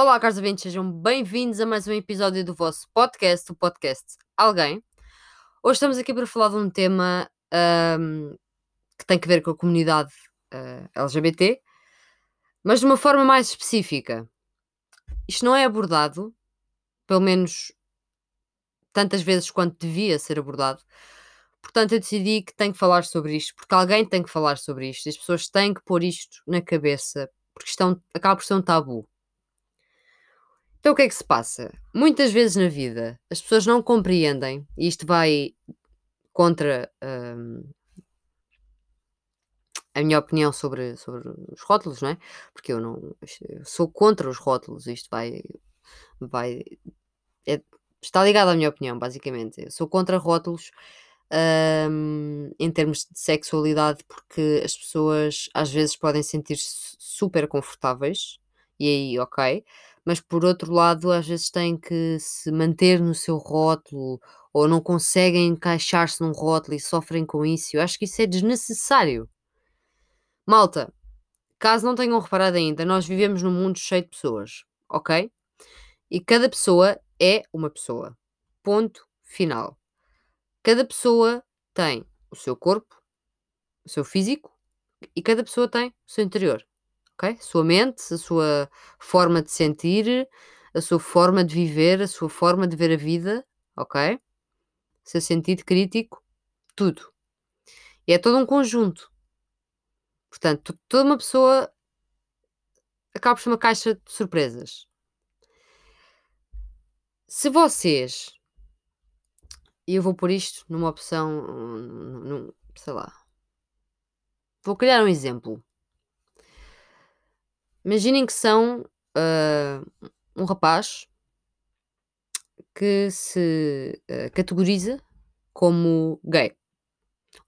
Olá, caros ouvintes, sejam bem-vindos a mais um episódio do vosso podcast, o podcast Alguém. Hoje estamos aqui para falar de um tema ahm, que tem que ver com a comunidade ah, LGBT, mas de uma forma mais específica. Isto não é abordado, pelo menos tantas vezes quanto devia ser abordado. Portanto, eu decidi que tenho que falar sobre isto, porque alguém tem que falar sobre isto, as pessoas têm que pôr isto na cabeça, porque isto é um- acaba por ser um tabu. Então o que é que se passa? Muitas vezes na vida as pessoas não compreendem, e isto vai contra hum, a minha opinião sobre, sobre os rótulos, não é? Porque eu não eu sou contra os rótulos, isto vai, vai é- está ligado à minha opinião, basicamente. Eu sou contra rótulos hum, em termos de sexualidade, porque as pessoas às vezes podem sentir-se super confortáveis, e aí, ok, mas por outro lado, às vezes têm que se manter no seu rótulo ou não conseguem encaixar-se num rótulo e sofrem com isso. Eu acho que isso é desnecessário. Malta, caso não tenham reparado ainda, nós vivemos num mundo cheio de pessoas, ok? E cada pessoa é uma pessoa. Ponto final. Cada pessoa tem o seu corpo, o seu físico e cada pessoa tem o seu interior, ok? Sua mente, a sua forma de sentir, a sua forma de viver, a sua forma de ver a vida, ok? Seu sentido crítico, tudo. E é todo um conjunto. Portanto, to- toda uma pessoa acaba por ser uma caixa de surpresas. Se vocês, e eu vou pôr isto numa opção, num- num- sei lá, vou criar um exemplo. Imaginem que são ah, um rapaz que se ah, categoriza como gay.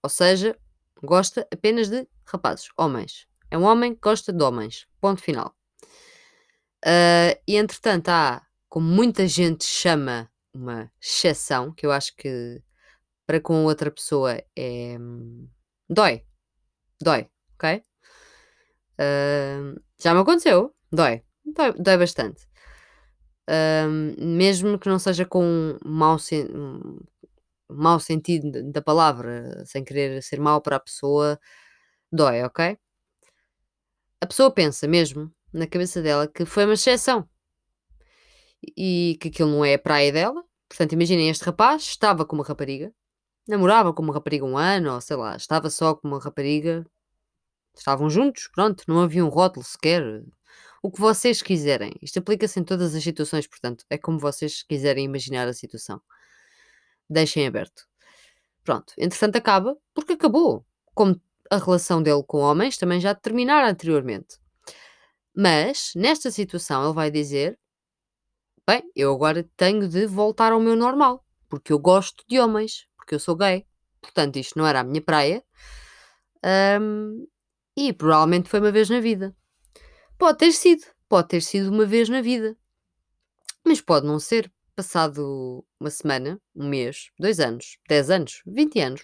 Ou seja, gosta apenas de rapazes, homens. É um homem que gosta de homens. Ponto final. Ah, e entretanto, há, como muita gente chama, uma exceção, que eu acho que para com outra pessoa é. hum, dói. Dói, ok? Ah, já me aconteceu. Dói. Dói, dói bastante. Ahm, mesmo que não seja com um mau, sen- um mau sentido da- da palavra, sem querer ser mau para a pessoa, dói, ok? A pessoa pensa mesmo na cabeça dela que foi uma exceção e que aquilo não é a praia dela. Portanto, imaginem, este rapaz estava com uma rapariga, namorava com uma rapariga um ano, ou sei lá, estava só com uma rapariga, estavam juntos, pronto, não havia um rótulo sequer. O que vocês quiserem. Isto aplica-se em todas as situações, portanto, é como vocês quiserem imaginar a situação. Deixem aberto. Pronto, entretanto acaba, porque acabou. Como a relação dele com homens também já terminara anteriormente. Mas, nesta situação, ele vai dizer: Bem, eu agora tenho de voltar ao meu normal, porque eu gosto de homens, porque eu sou gay. Portanto, isto não era a minha praia. Ahm, e provavelmente foi uma vez na vida. Pode ter sido, pode ter sido uma vez na vida. Mas pode não ser. Passado uma semana, um mês, dois anos, dez anos, vinte anos,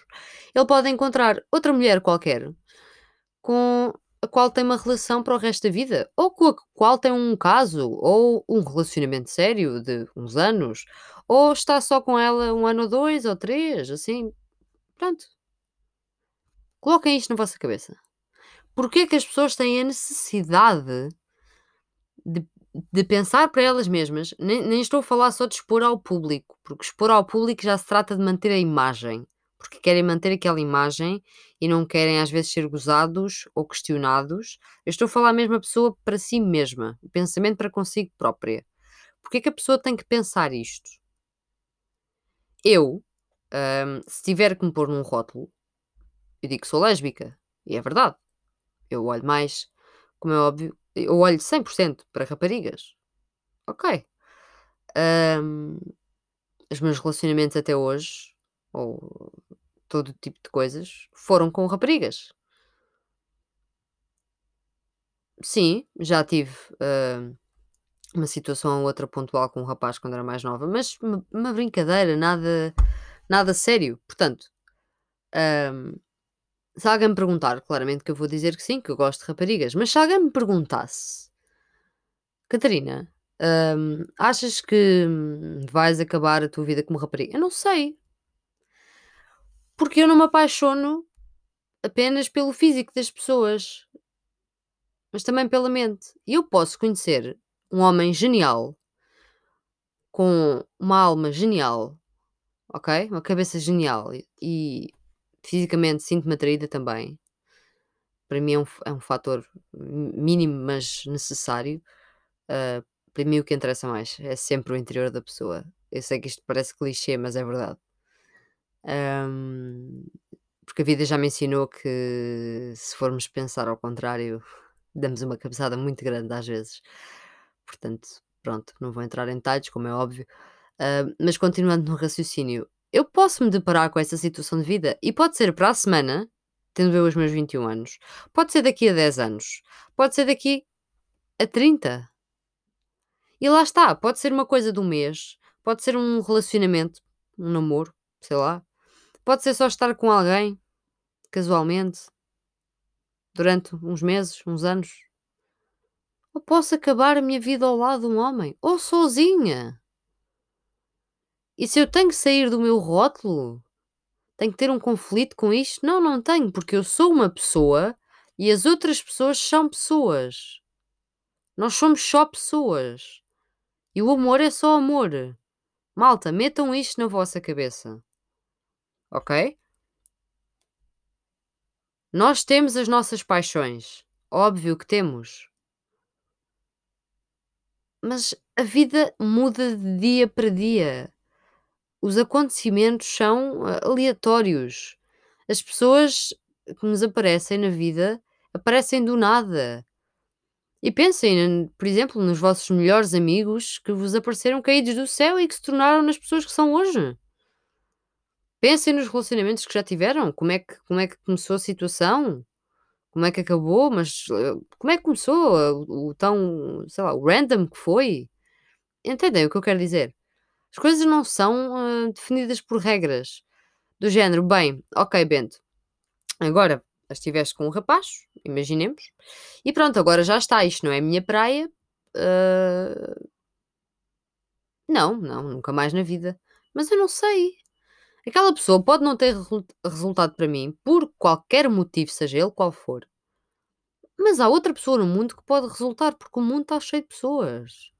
ele pode encontrar outra mulher qualquer com a qual tem uma relação para o resto da vida, ou com a qual tem um caso, ou um relacionamento sério de uns anos, ou está só com ela um ano ou dois ou três, assim. Pronto. Coloquem isto na vossa cabeça. Porquê que as pessoas têm a necessidade de, de pensar para elas mesmas? Nem, nem estou a falar só de expor ao público, porque expor ao público já se trata de manter a imagem, porque querem manter aquela imagem e não querem às vezes ser gozados ou questionados. Eu estou a falar mesmo a pessoa para si mesma, o pensamento para consigo própria. Porquê que a pessoa tem que pensar isto? Eu, hum, se tiver que me pôr num rótulo, eu digo que sou lésbica. E é verdade. Eu olho mais, como é óbvio, eu olho 100% para raparigas. Ok. Hum, os meus relacionamentos até hoje, ou todo tipo de coisas, foram com raparigas. Sim, já tive hum, uma situação ou outra pontual com um rapaz quando era mais nova, mas uma, brincadeira, nada, nada sério. Portanto, hum, se alguém me perguntar, claramente que eu vou dizer que sim, que eu gosto de raparigas, mas se alguém me perguntasse, Catarina, Hum, achas que hum, vais acabar a tua vida como rapariga? Eu não sei. Porque eu não me apaixono apenas pelo físico das pessoas, mas também pela mente. E eu posso conhecer um homem genial, com uma alma genial, ok? Uma cabeça genial e, e fisicamente sinto-me atraída também. Para mim é um, é um fator mínimo, mas necessário. Uh, para mim o que interessa mais é sempre o interior da pessoa. Eu sei que isto parece clichê, mas é verdade. Um, porque a vida já me ensinou que se formos pensar ao contrário, damos uma cabeçada muito grande às vezes. Portanto, pronto, não vou entrar em detalhes, como é óbvio. Uh, mas continuando no raciocínio, eu posso me deparar com essa situação de vida e pode ser para a semana, tendo eu os meus 21 anos, pode ser daqui a 10 anos, pode ser daqui a 30. E lá está, pode ser uma coisa de um mês, pode ser um relacionamento, um namoro, sei lá. Pode ser só estar com alguém, casualmente, durante uns meses, uns anos. Ou posso acabar a minha vida ao lado de um homem, ou sozinha. E se eu tenho que sair do meu rótulo? Tenho que ter um conflito com isto? Não, não tenho, porque eu sou uma pessoa e as outras pessoas são pessoas. Nós somos só pessoas. E o amor é só amor. Malta, metam isto na vossa cabeça. Ok? Nós temos as nossas paixões. Óbvio que temos. Mas a vida muda de dia para dia. Os acontecimentos são ah, aleatórios. As pessoas que nos aparecem na vida aparecem do nada. E pensem, por exemplo, nos vossos melhores amigos que vos apareceram caídos do céu e que se tornaram nas pessoas que são hoje. Pensem nos relacionamentos que já tiveram, como é que, como é que começou a situação, como é que acabou, mas eh, como é que começou eh, o, o tão, sei lá, o random que foi. Entendem o que eu quero dizer? As coisas não são uh, definidas por regras do género, bem, ok, Bento, agora estiveste com um rapaz, imaginemos, e pronto, agora já está, isto não é minha praia. Uh... Não, não, nunca mais na vida. Mas eu não sei. Aquela pessoa pode não ter resultado para mim por qualquer motivo, seja ele qual for. Mas há outra pessoa no mundo que pode resultar, porque o mundo está cheio de pessoas.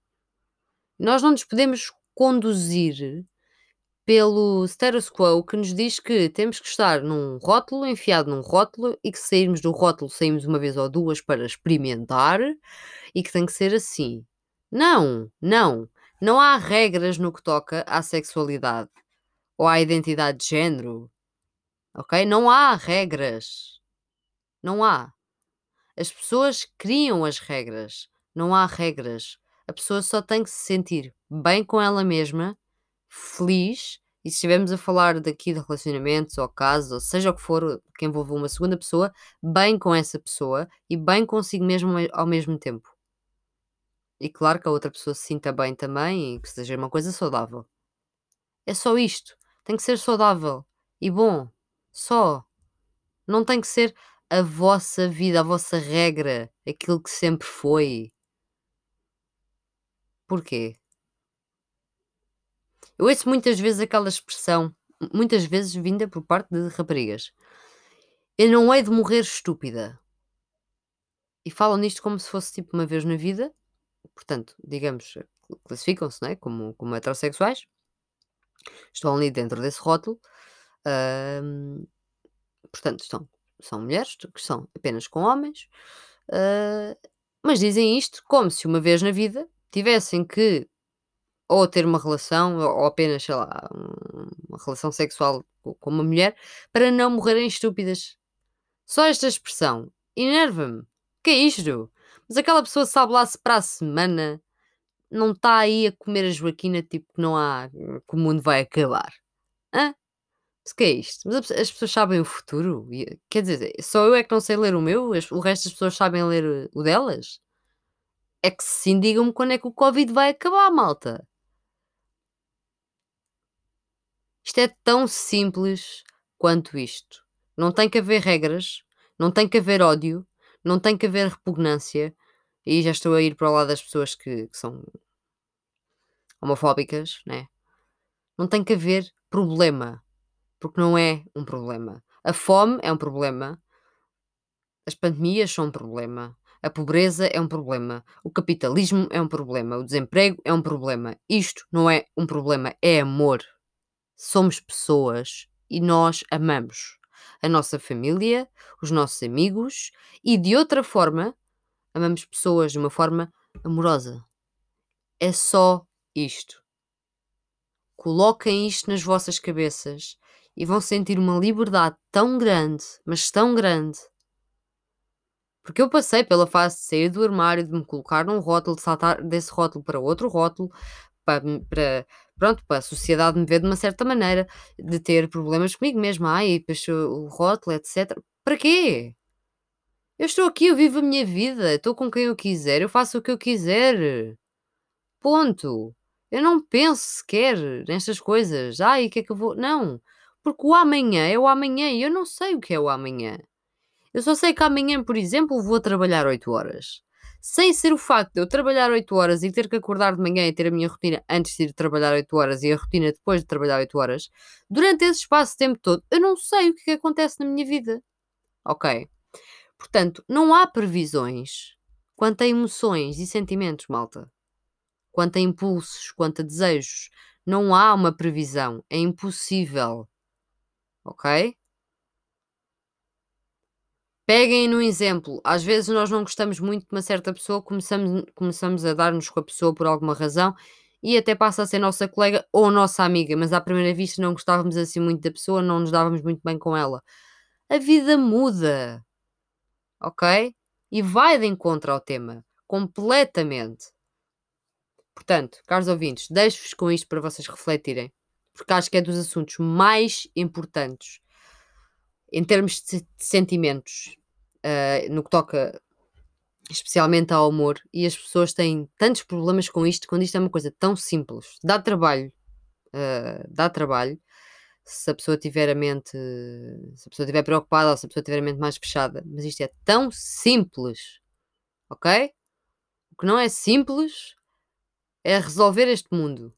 Nós não nos podemos conduzir pelo status quo que nos diz que temos que estar num rótulo, enfiado num rótulo, e que sairmos do rótulo saímos uma vez ou duas para experimentar e que tem que ser assim. Não, não. Não há regras no que toca à sexualidade ou à identidade de género. Ok? Não há regras. Não há. As pessoas criam as regras. Não há regras. A pessoa só tem que se sentir bem com ela mesma feliz, e se estivermos a falar daqui de relacionamentos ou casos, ou seja o que for que envolva uma segunda pessoa, bem com essa pessoa e bem consigo mesmo ao mesmo tempo. E claro que a outra pessoa se sinta bem também e que seja uma coisa saudável. É só isto. Tem que ser saudável e bom. Só. Não tem que ser a vossa vida, a vossa regra, aquilo que sempre foi. Porquê? Eu ouço muitas vezes aquela expressão, muitas vezes vinda por parte de raparigas. Eu não hei de morrer estúpida. E falam nisto como se fosse tipo uma vez na vida. Portanto, digamos, classificam-se não é? como, como heterossexuais. Estão ali dentro desse rótulo. portanto, estão, são mulheres que são apenas com homens. Uh, mas dizem isto como se uma vez na vida tivessem que ou ter uma relação, ou apenas, sei lá, uma relação sexual com uma mulher, para não morrerem estúpidas. Só esta expressão enerva-me. Que é isto? Mas aquela pessoa sabe lá se para a semana não está aí a comer a Joaquina, tipo que não há, que o mundo vai acabar. Hã? Mas que é isto? Mas as pessoas sabem o futuro? Quer dizer, só eu é que não sei ler o meu? O resto das pessoas sabem ler o delas? É que sim, digam-me quando é que o Covid vai acabar, malta. Isto é tão simples quanto isto. Não tem que haver regras, não tem que haver ódio, não tem que haver repugnância. E já estou a ir para o lado das pessoas que, que são homofóbicas, né? Não tem que haver problema, porque não é um problema. A fome é um problema, as pandemias são um problema, a pobreza é um problema, o capitalismo é um problema, o desemprego é um problema. Isto não é um problema, é amor. Somos pessoas e nós amamos a nossa família, os nossos amigos e de outra forma amamos pessoas de uma forma amorosa. É só isto. Coloquem isto nas vossas cabeças e vão sentir uma liberdade tão grande, mas tão grande. Porque eu passei pela fase de sair do armário, de me colocar num rótulo, de saltar desse rótulo para outro rótulo, para, para pronto, para a sociedade me ver de uma certa maneira, de ter problemas comigo mesma, ai, depois o rótulo, etc. Para quê? Eu estou aqui, eu vivo a minha vida, estou com quem eu quiser, eu faço o que eu quiser. Ponto. Eu não penso sequer nestas coisas. Ai, o que é que eu vou. Não. Porque o amanhã é o amanhã e eu não sei o que é o amanhã. Eu só sei que amanhã, por exemplo, vou trabalhar 8 horas. Sem ser o facto de eu trabalhar 8 horas e ter que acordar de manhã e ter a minha rotina antes de ir trabalhar 8 horas e a rotina depois de trabalhar 8 horas, durante esse espaço de tempo todo, eu não sei o que, é que acontece na minha vida. Ok? Portanto, não há previsões quanto a emoções e sentimentos, malta. Quanto a impulsos, quanto a desejos. Não há uma previsão. É impossível. Ok? Peguem no exemplo. Às vezes nós não gostamos muito de uma certa pessoa, começamos, começamos a dar-nos com a pessoa por alguma razão e até passa a ser nossa colega ou nossa amiga, mas à primeira vista não gostávamos assim muito da pessoa, não nos dávamos muito bem com ela. A vida muda, ok? E vai de encontro ao tema, completamente. Portanto, caros ouvintes, deixo-vos com isto para vocês refletirem, porque acho que é dos assuntos mais importantes em termos de, sentimentos, uh, no que toca especialmente ao amor, e as pessoas têm tantos problemas com isto, quando isto é uma coisa tão simples, dá trabalho, uh, dá trabalho, se a pessoa tiver a mente, se a pessoa estiver preocupada ou se a pessoa tiver a mente mais fechada, mas isto é tão simples, ok? O que não é simples é resolver este mundo.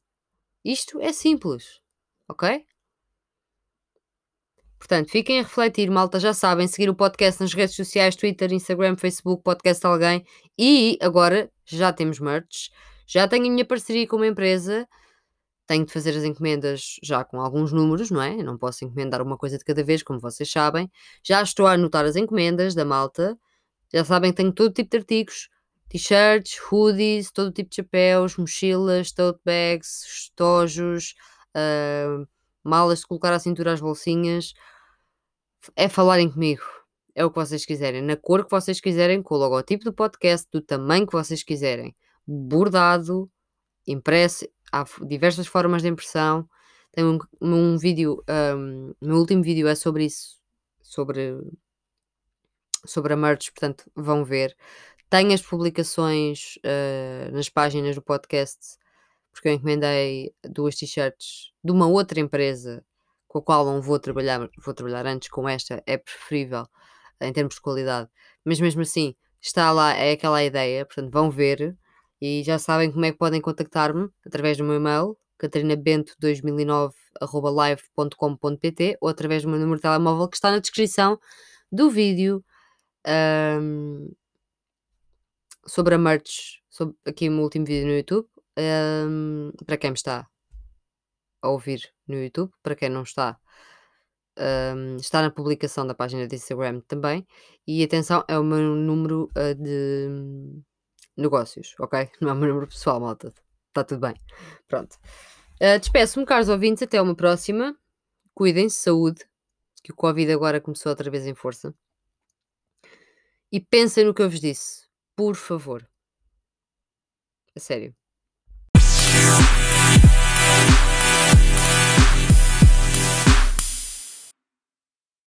Isto é simples, ok? Portanto, fiquem a refletir, malta, já sabem, seguir o podcast nas redes sociais, Twitter, Instagram, Facebook, Podcast Alguém. E agora já temos merch, já tenho a minha parceria com uma empresa, tenho de fazer as encomendas já com alguns números, não é? Não posso encomendar uma coisa de cada vez, como vocês sabem. Já estou a anotar as encomendas da malta, já sabem que tenho todo tipo de artigos, t-shirts, hoodies, todo tipo de chapéus, mochilas, tote bags, estojos, uh, malas colocar à cintura as bolsinhas, é falarem comigo. É o que vocês quiserem, na cor que vocês quiserem, com o logotipo do podcast, do tamanho que vocês quiserem. Bordado, impresso, há diversas formas de impressão. Tem um, um vídeo, um, meu último vídeo é sobre isso, sobre, sobre a merch, portanto vão ver. Tenho as publicações uh, nas páginas do podcast porque eu encomendei duas t-shirts de uma outra empresa com a qual não vou trabalhar, vou trabalhar antes com esta, é preferível em termos de qualidade, mas mesmo assim está lá, é aquela ideia, portanto vão ver e já sabem como é que podem contactar-me através do meu e-mail catarinabento2009.live.com.pt ou através do meu número de telemóvel que está na descrição do vídeo um, sobre a merch, sobre, aqui o meu último vídeo no YouTube um, para quem está a ouvir no YouTube, para quem não está, um, está na publicação da página de Instagram também. E atenção, é o meu número uh, de negócios, ok? Não é o meu número pessoal, malta. Está tudo bem. Pronto. Uh, Despeço-me, caros ouvintes, até uma próxima. Cuidem-se, saúde, que o Covid agora começou outra vez em força. E pensem no que eu vos disse, por favor. A sério.